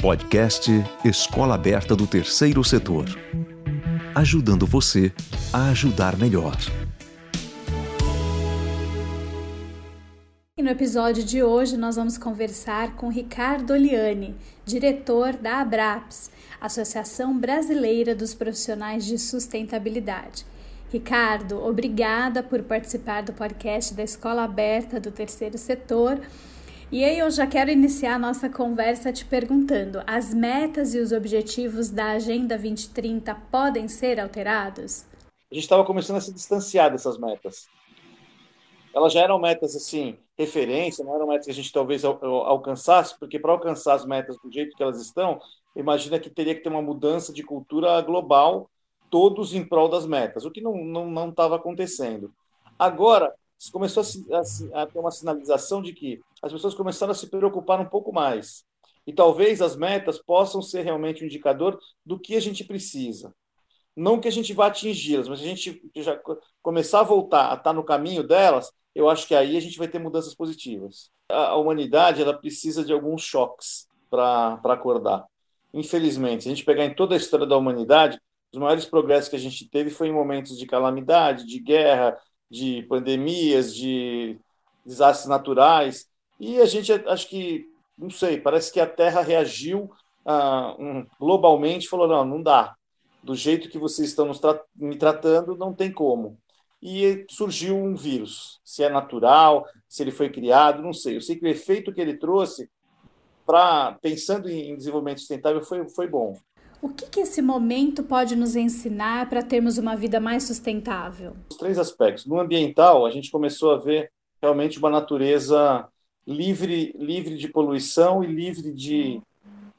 Podcast Escola Aberta do Terceiro Setor. Ajudando você a ajudar melhor. E no episódio de hoje nós vamos conversar com Ricardo Oliani, diretor da Abraps, Associação Brasileira dos Profissionais de Sustentabilidade. Ricardo, obrigada por participar do podcast da Escola Aberta do Terceiro Setor e aí eu já quero iniciar a nossa conversa te perguntando: as metas e os objetivos da Agenda 2030 podem ser alterados? A gente estava começando a se distanciar dessas metas. Elas já eram metas assim, referência, não eram metas que a gente talvez alcançasse, porque para alcançar as metas do jeito que elas estão, imagina que teria que ter uma mudança de cultura global, todos em prol das metas, o que não estava não, não acontecendo. Agora, começou a, a, a, ter uma sinalização de que as pessoas começaram a se preocupar um pouco mais. E talvez as metas possam ser realmente um indicador do que a gente precisa. Não que a gente vá atingi-las, mas a gente já começar a voltar a estar no caminho delas, eu acho que aí a gente vai ter mudanças positivas. A, humanidade ela precisa de alguns choques para acordar. Infelizmente, se a gente pegar em toda a história da humanidade, os maiores progressos que a gente teve foi em momentos de calamidade, de guerra, de pandemias, de desastres naturais. E a gente, acho que, não sei, parece que a Terra reagiu uh, um, globalmente falou: não, não dá. Do jeito que vocês estão tra me tratando, não tem como. E surgiu um vírus. Se é natural, se ele foi criado, não sei. Eu sei que o efeito que ele trouxe, para pensando em desenvolvimento sustentável, foi, foi bom. O que, que esse momento pode nos ensinar para termos uma vida mais sustentável? Os três aspectos. No ambiental, a gente começou a ver realmente uma natureza livre, livre de poluição e livre de,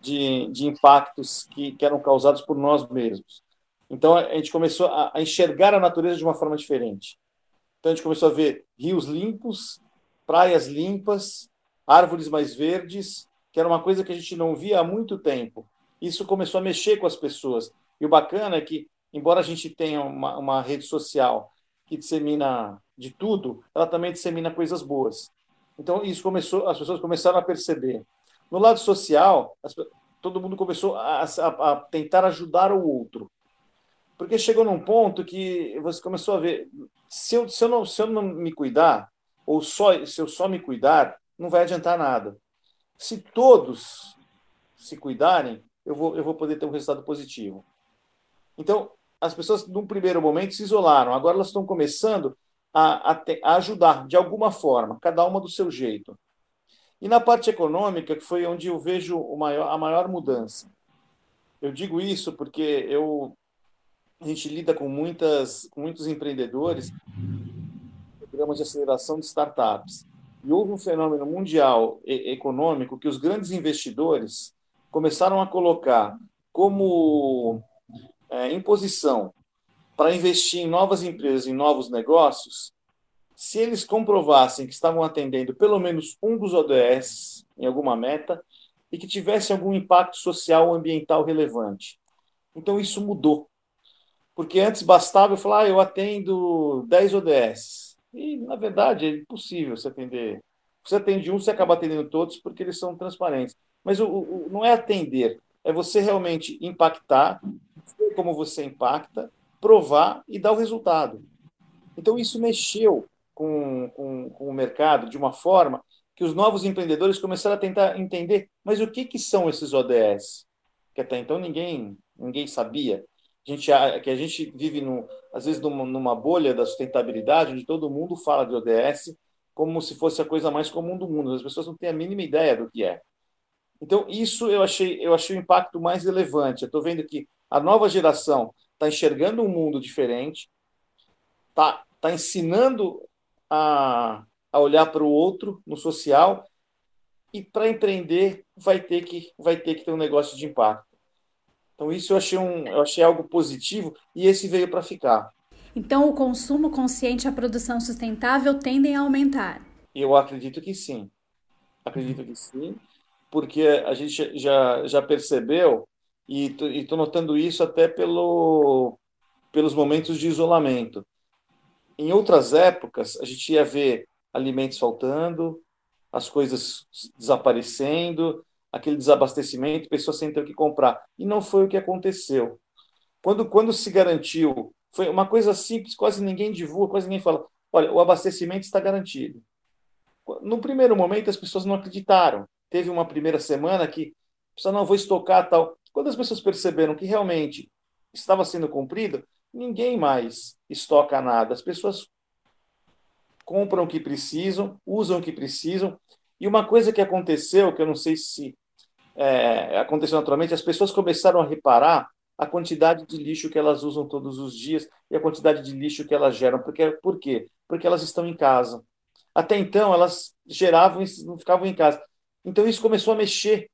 de, de impactos que, que eram causados por nós mesmos. Então, a gente começou a, a enxergar a natureza de uma forma diferente. Então, a gente começou a ver rios limpos, praias limpas, árvores mais verdes, que era uma coisa que a gente não via há muito tempo isso começou a mexer com as pessoas. E o bacana é que, embora a gente tenha uma, uma rede social que dissemina de tudo, ela também dissemina coisas boas. Então, isso começou, as pessoas começaram a perceber. No lado social, as, todo mundo começou a, a, a, tentar ajudar o outro. Porque chegou num ponto que você começou a ver: se eu, se eu, não, se eu não me cuidar, ou só, se eu só me cuidar, não vai adiantar nada. Se todos se cuidarem, eu vou, eu vou poder ter um resultado positivo. Então, as pessoas, num primeiro momento, se isolaram, agora elas estão começando a, a, a ajudar de alguma forma, cada uma do seu jeito. E na parte econômica, que foi onde eu vejo o maior, a maior mudança. Eu digo isso porque eu, a gente lida com, muitas, com muitos empreendedores, programas de aceleração de startups. E houve um fenômeno mundial e, econômico que os grandes investidores começaram a colocar como é, imposição para investir em novas empresas, em novos negócios, se eles comprovassem que estavam atendendo pelo menos um dos ODS em alguma meta e que tivesse algum impacto social ou ambiental relevante. Então isso mudou. Porque antes bastava eu falar, ah, eu atendo 10 ODS. E, na verdade, é impossível você atender. Você atende um, você acaba atendendo todos porque eles são transparentes. Mas o, o, não é atender, é você realmente impactar, ver como você impacta, provar e dar o resultado. Então, isso mexeu com, com, com, o mercado de uma forma que os novos empreendedores começaram a tentar entender, mas o que, que são esses ODS? Que até então ninguém, ninguém sabia. A gente, que a gente vive, no, às vezes, numa, numa bolha da sustentabilidade, onde todo mundo fala de ODS como se fosse a coisa mais comum do mundo. As pessoas não têm a mínima ideia do que é. Então, isso eu achei, eu achei o impacto mais relevante. Eu estou vendo que a nova geração está enxergando um mundo diferente, está tá ensinando a, a olhar para o outro no social, e para empreender vai ter, que, vai ter que ter um negócio de impacto. Então, isso eu achei, um, eu achei algo positivo e esse veio para ficar. Então, o consumo consciente e a produção sustentável tendem a aumentar? Eu acredito que sim. Acredito que sim porque a gente já, já percebeu, e estou notando isso até pelo, pelos momentos de isolamento. Em outras épocas, a gente ia ver alimentos faltando, as coisas desaparecendo, aquele desabastecimento, pessoas sem ter o que comprar. E não foi o que aconteceu. Quando, quando se garantiu, foi uma coisa simples, quase ninguém divulga, quase ninguém fala, olha, o abastecimento está garantido. No primeiro momento, as pessoas não acreditaram. Teve uma primeira semana que, pessoal, não, vou estocar tal. Quando as pessoas perceberam que realmente estava sendo cumprido, ninguém mais estoca nada. As pessoas compram o que precisam, usam o que precisam. E uma coisa que aconteceu, que eu não sei se é, aconteceu naturalmente, as pessoas começaram a reparar a quantidade de lixo que elas usam todos os dias e a quantidade de lixo que elas geram. Porque, por quê? Porque elas estão em casa. Até então, elas geravam e não ficavam em casa. Então, isso começou a mexer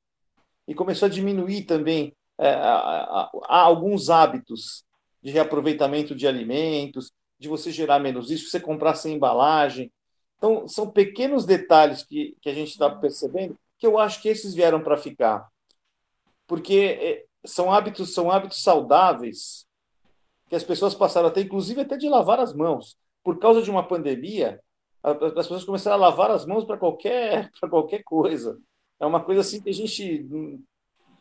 e começou a diminuir também é, a, a, a alguns hábitos de reaproveitamento de alimentos, de você gerar menos isso, você comprar sem embalagem. Então, são pequenos detalhes que, que a gente está percebendo que eu acho que esses vieram para ficar. Porque é, são hábitos, são hábitos saudáveis que as pessoas passaram a ter, inclusive até de lavar as mãos. Por causa de uma pandemia, as pessoas começaram a lavar as mãos para qualquer, qualquer coisa. É uma coisa assim que a gente.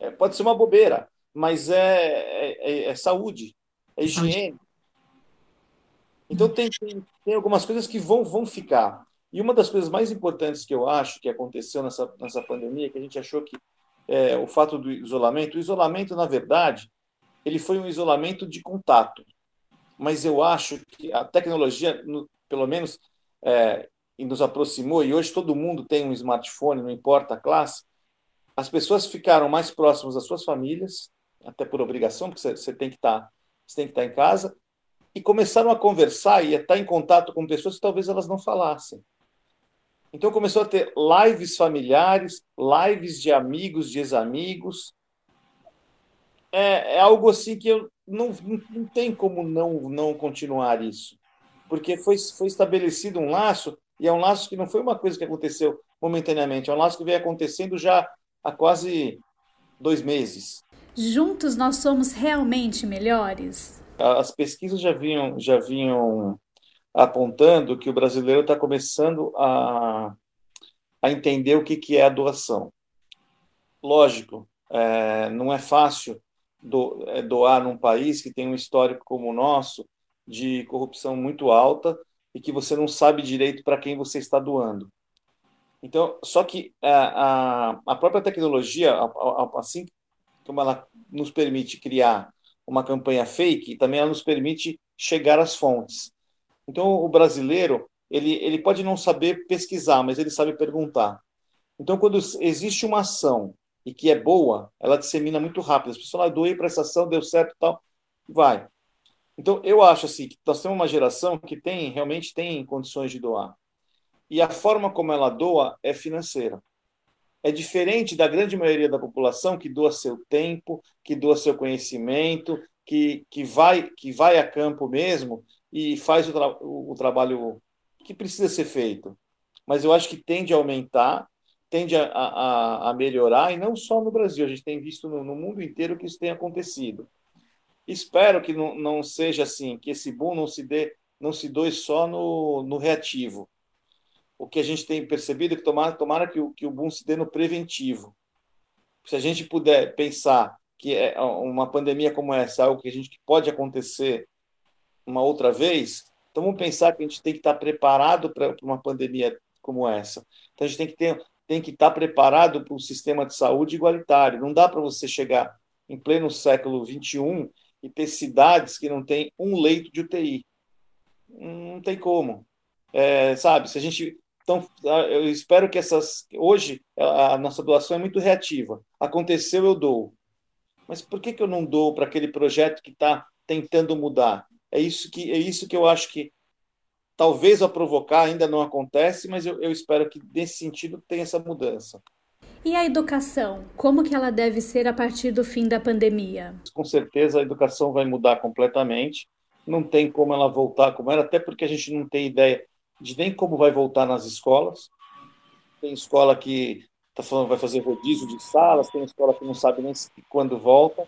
É, pode ser uma bobeira, mas é, é, é saúde, é higiene. Então, tem, tem, tem, algumas coisas que vão, vão ficar. E uma das coisas mais importantes que eu acho que aconteceu nessa, nessa pandemia, que a gente achou que é, o fato do isolamento, o isolamento, na verdade, ele foi um isolamento de contato. Mas eu acho que a tecnologia, no, pelo menos, é, nos aproximou, e hoje todo mundo tem um smartphone, não importa a classe, as pessoas ficaram mais próximas das suas famílias, até por obrigação, porque você, tem que estar, tá, tem que estar tá em casa, e começaram a conversar e a estar em contato com pessoas que talvez elas não falassem. Então começou a ter lives familiares, lives de amigos, de ex-amigos. É, é, algo assim que eu não, não tem como não, não continuar isso. Porque foi, foi estabelecido um laço, e é um laço que não foi uma coisa que aconteceu momentaneamente, é um laço que vem acontecendo já há quase dois meses. Juntos nós somos realmente melhores? as pesquisas já vinham, já vinham apontando que o brasileiro está começando a, a entender o que, que é a doação. Lógico, é, não é fácil do, é, doar num país que tem um histórico como o nosso de corrupção muito alta e que você não sabe direito para quem você está doando. Então, só que a, a, a própria tecnologia, assim como ela nos permite criar uma campanha fake, também ela nos permite chegar às fontes. Então, o brasileiro, ele, ele pode não saber pesquisar, mas ele sabe perguntar. Então, quando existe uma ação e que é boa, ela dissemina muito rápido. As pessoas, ah, doei para essa ação, deu certo tal, vai. Então, eu acho assim, que nós temos uma geração que tem realmente tem condições de doar. E a forma como ela doa é financeira é diferente da grande maioria da população que doa seu tempo, que doa seu conhecimento, que, que, vai, que vai a campo mesmo e faz o, tra o trabalho que precisa ser feito. Mas eu acho que tende a aumentar, tende a, a, a melhorar, e não só no Brasil, a gente tem visto no, no mundo inteiro que isso tem acontecido. Espero que não, não seja assim, que esse boom não se dê, não se doe só no, no reativo, o que a gente tem percebido é que tomara, tomara que, o, que o boom se dê no preventivo. Se a gente puder pensar que é uma pandemia como essa, algo que a gente que pode acontecer uma outra vez, então vamos pensar que a gente tem que estar preparado para uma pandemia como essa. Então a gente tem que ter, tem que estar preparado para um sistema de saúde igualitário. Não dá para você chegar em pleno século XXI e ter cidades que não têm um leito de UTI. Não tem como. É, sabe, se a gente então, eu espero que essas. Hoje, a nossa doação é muito reativa. Aconteceu, eu dou. Mas por que, que eu não dou para aquele projeto que está tentando mudar? É isso, que, é isso que eu acho que talvez a provocar ainda não acontece, mas eu, eu espero que nesse sentido tenha essa mudança. E a educação? Como que ela deve ser a partir do fim da pandemia? Com certeza a educação vai mudar completamente. Não tem como ela voltar como era, até porque a gente não tem ideia de nem como vai voltar nas escolas. Tem escola que está falando vai fazer rodízio de salas, tem escola que não sabe nem quando volta.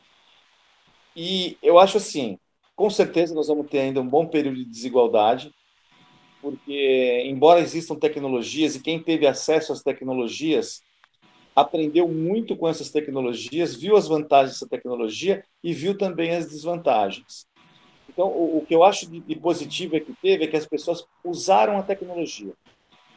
E eu acho assim, com certeza nós vamos ter ainda um bom período de desigualdade, porque embora existam tecnologias e quem teve acesso às tecnologias aprendeu muito com essas tecnologias, viu as vantagens dessa tecnologia e viu também as desvantagens. Então, o, o que eu acho de, de positivo é que teve é que as pessoas usaram a tecnologia.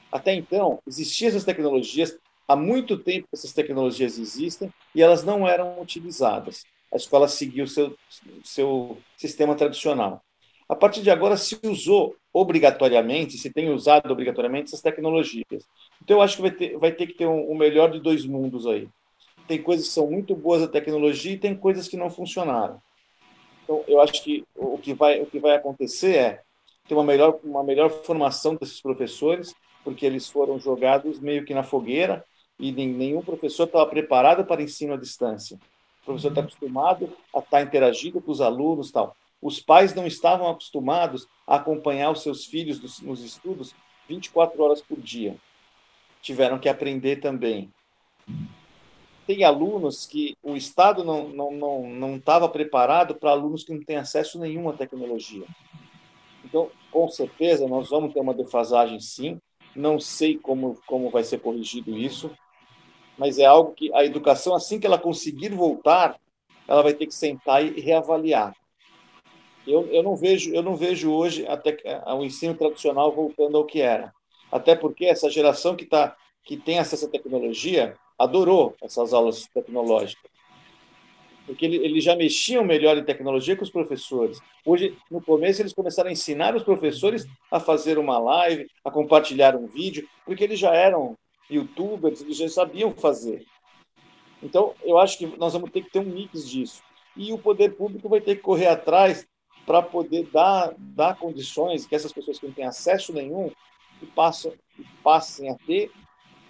Até então, existiam essas tecnologias, há muito tempo essas tecnologias existem e elas não eram utilizadas. A escola seguiu o seu, seu sistema tradicional. A partir de agora, se usou obrigatoriamente, se tem usado obrigatoriamente essas tecnologias. Então, eu acho que vai ter, vai ter que ter um, um melhor de dois mundos aí. Tem coisas que são muito boas da tecnologia e tem coisas que não funcionaram. Então, eu acho que o que vai, o que vai acontecer é ter uma melhor, uma melhor formação desses professores, porque eles foram jogados meio que na fogueira e nenhum professor estava preparado para ensino à distância. O professor está acostumado a estar interagindo com os alunos tal. Os pais não estavam acostumados a acompanhar os seus filhos nos estudos 24 horas por dia. Tiveram que aprender também. Tem alunos que o Estado não não não não estava preparado para alunos que não têm acesso nenhum à tecnologia. Então, com certeza, nós vamos ter uma defasagem, sim. Não sei como como vai ser corrigido isso, mas é algo que a educação, assim que ela conseguir voltar, ela vai ter que sentar e reavaliar eu, eu, não vejo, eu não vejo hoje até o ensino tradicional voltando ao que era. Até porque essa geração que, tá, que tem acesso à tecnologia adorou essas aulas tecnológicas. Porque eles ele já mexiam melhor em tecnologia que os professores. Hoje, no começo, eles começaram a ensinar os professores a fazer uma live, a compartilhar um vídeo, porque eles já eram youtubers, eles já sabiam fazer. Então, eu acho que nós vamos ter que ter um mix disso. E o poder público vai ter que correr atrás para poder dar, dar condições que essas pessoas que não têm acesso nenhum que passam, passem a ter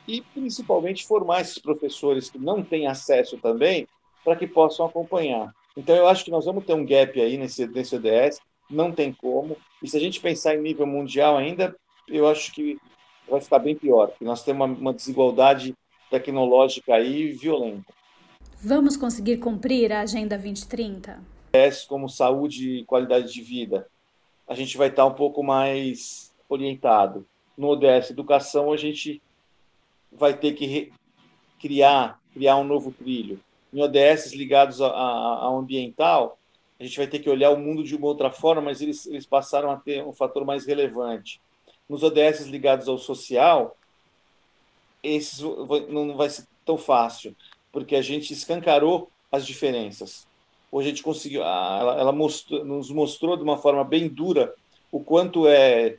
e principalmente formar esses professores que não têm acesso também para que possam acompanhar. Então eu acho que nós vamos ter um gap aí nesse, nesse ODS, não tem como. E se a gente pensar em nível mundial ainda, eu acho que vai ficar bem pior, porque nós temos uma, uma desigualdade tecnológica aí violenta. Vamos conseguir cumprir a Agenda 2030? Como saúde e qualidade de vida, a gente vai estar um pouco mais orientado. No ODS Educação, a gente vai ter que criar, criar um novo trilho. Em ODS ligados ao ambiental, a gente vai ter que olhar o mundo de uma outra forma, mas eles, eles passaram a ter um fator mais relevante. Nos ODS ligados ao social, esses não vai ser tão fácil, porque a gente escancarou as diferenças. Hoje a gente conseguiu, ela, ela mostrou, nos mostrou de uma forma bem dura o quanto é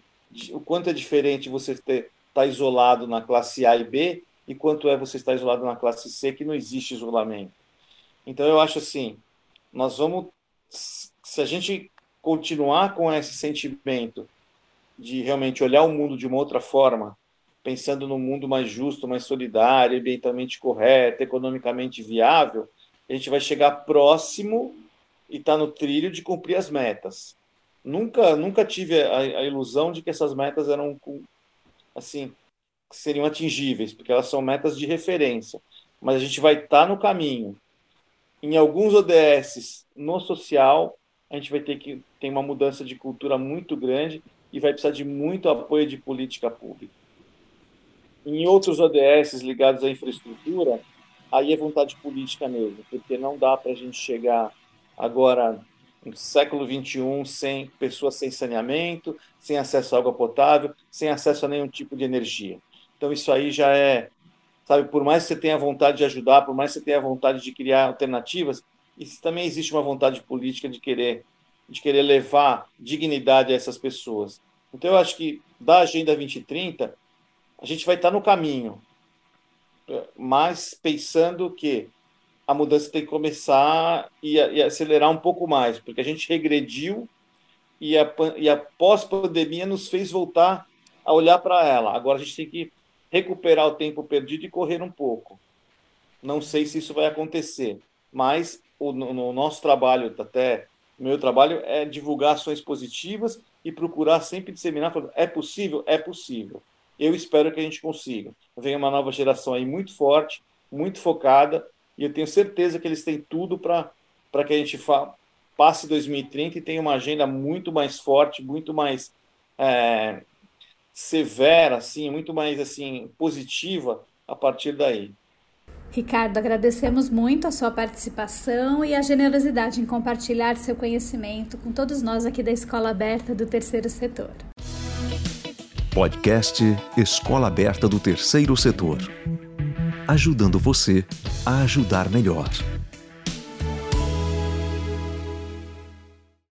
o quanto é diferente você estar tá isolado na classe A e B e quanto é você estar isolado na classe C, que não existe isolamento. Então eu acho assim, nós vamos, se a gente continuar com esse sentimento de realmente olhar o mundo de uma outra forma, pensando num mundo mais justo, mais solidário, ambientalmente correto, economicamente viável, a gente vai chegar próximo e está no trilho de cumprir as metas. Nunca, nunca tive a, a, ilusão de que essas metas eram assim seriam atingíveis, porque elas são metas de referência. Mas a gente vai estar tá no caminho. Em alguns ODS no social, a gente vai ter que ter uma mudança de cultura muito grande e vai precisar de muito apoio de política pública. Em outros ODS ligados à infraestrutura, aí é vontade política mesmo, porque não dá para a gente chegar agora no século XXI sem pessoas sem saneamento, sem acesso à água potável, sem acesso a nenhum tipo de energia. Então isso aí já é, sabe, por mais que você tenha vontade de ajudar, por mais que você tenha vontade de criar alternativas, isso também existe uma vontade política de querer de querer levar dignidade a essas pessoas. Então eu acho que da agenda 2030 a gente vai estar no caminho, mas pensando que a mudança tem que começar e, e acelerar um pouco mais, porque a gente regrediu e a, e a pós-pandemia nos fez voltar a olhar para ela. Agora a gente tem que recuperar o tempo perdido e correr um pouco. Não sei se isso vai acontecer, mas o no, no nosso trabalho, até meu trabalho, é divulgar ações positivas e procurar sempre disseminar. É possível? É possível. Eu espero que a gente consiga. Vem uma nova geração aí muito forte, muito focada, e eu tenho certeza que eles têm tudo para que a gente passe 2030 e tenha uma agenda muito mais forte, muito mais é, severa, assim, muito mais assim positiva a partir daí. Ricardo, agradecemos muito a sua participação e a generosidade em compartilhar seu conhecimento com todos nós aqui da Escola Aberta do Terceiro Setor. Podcast Escola Aberta do Terceiro Setor. Ajudando você a ajudar melhor.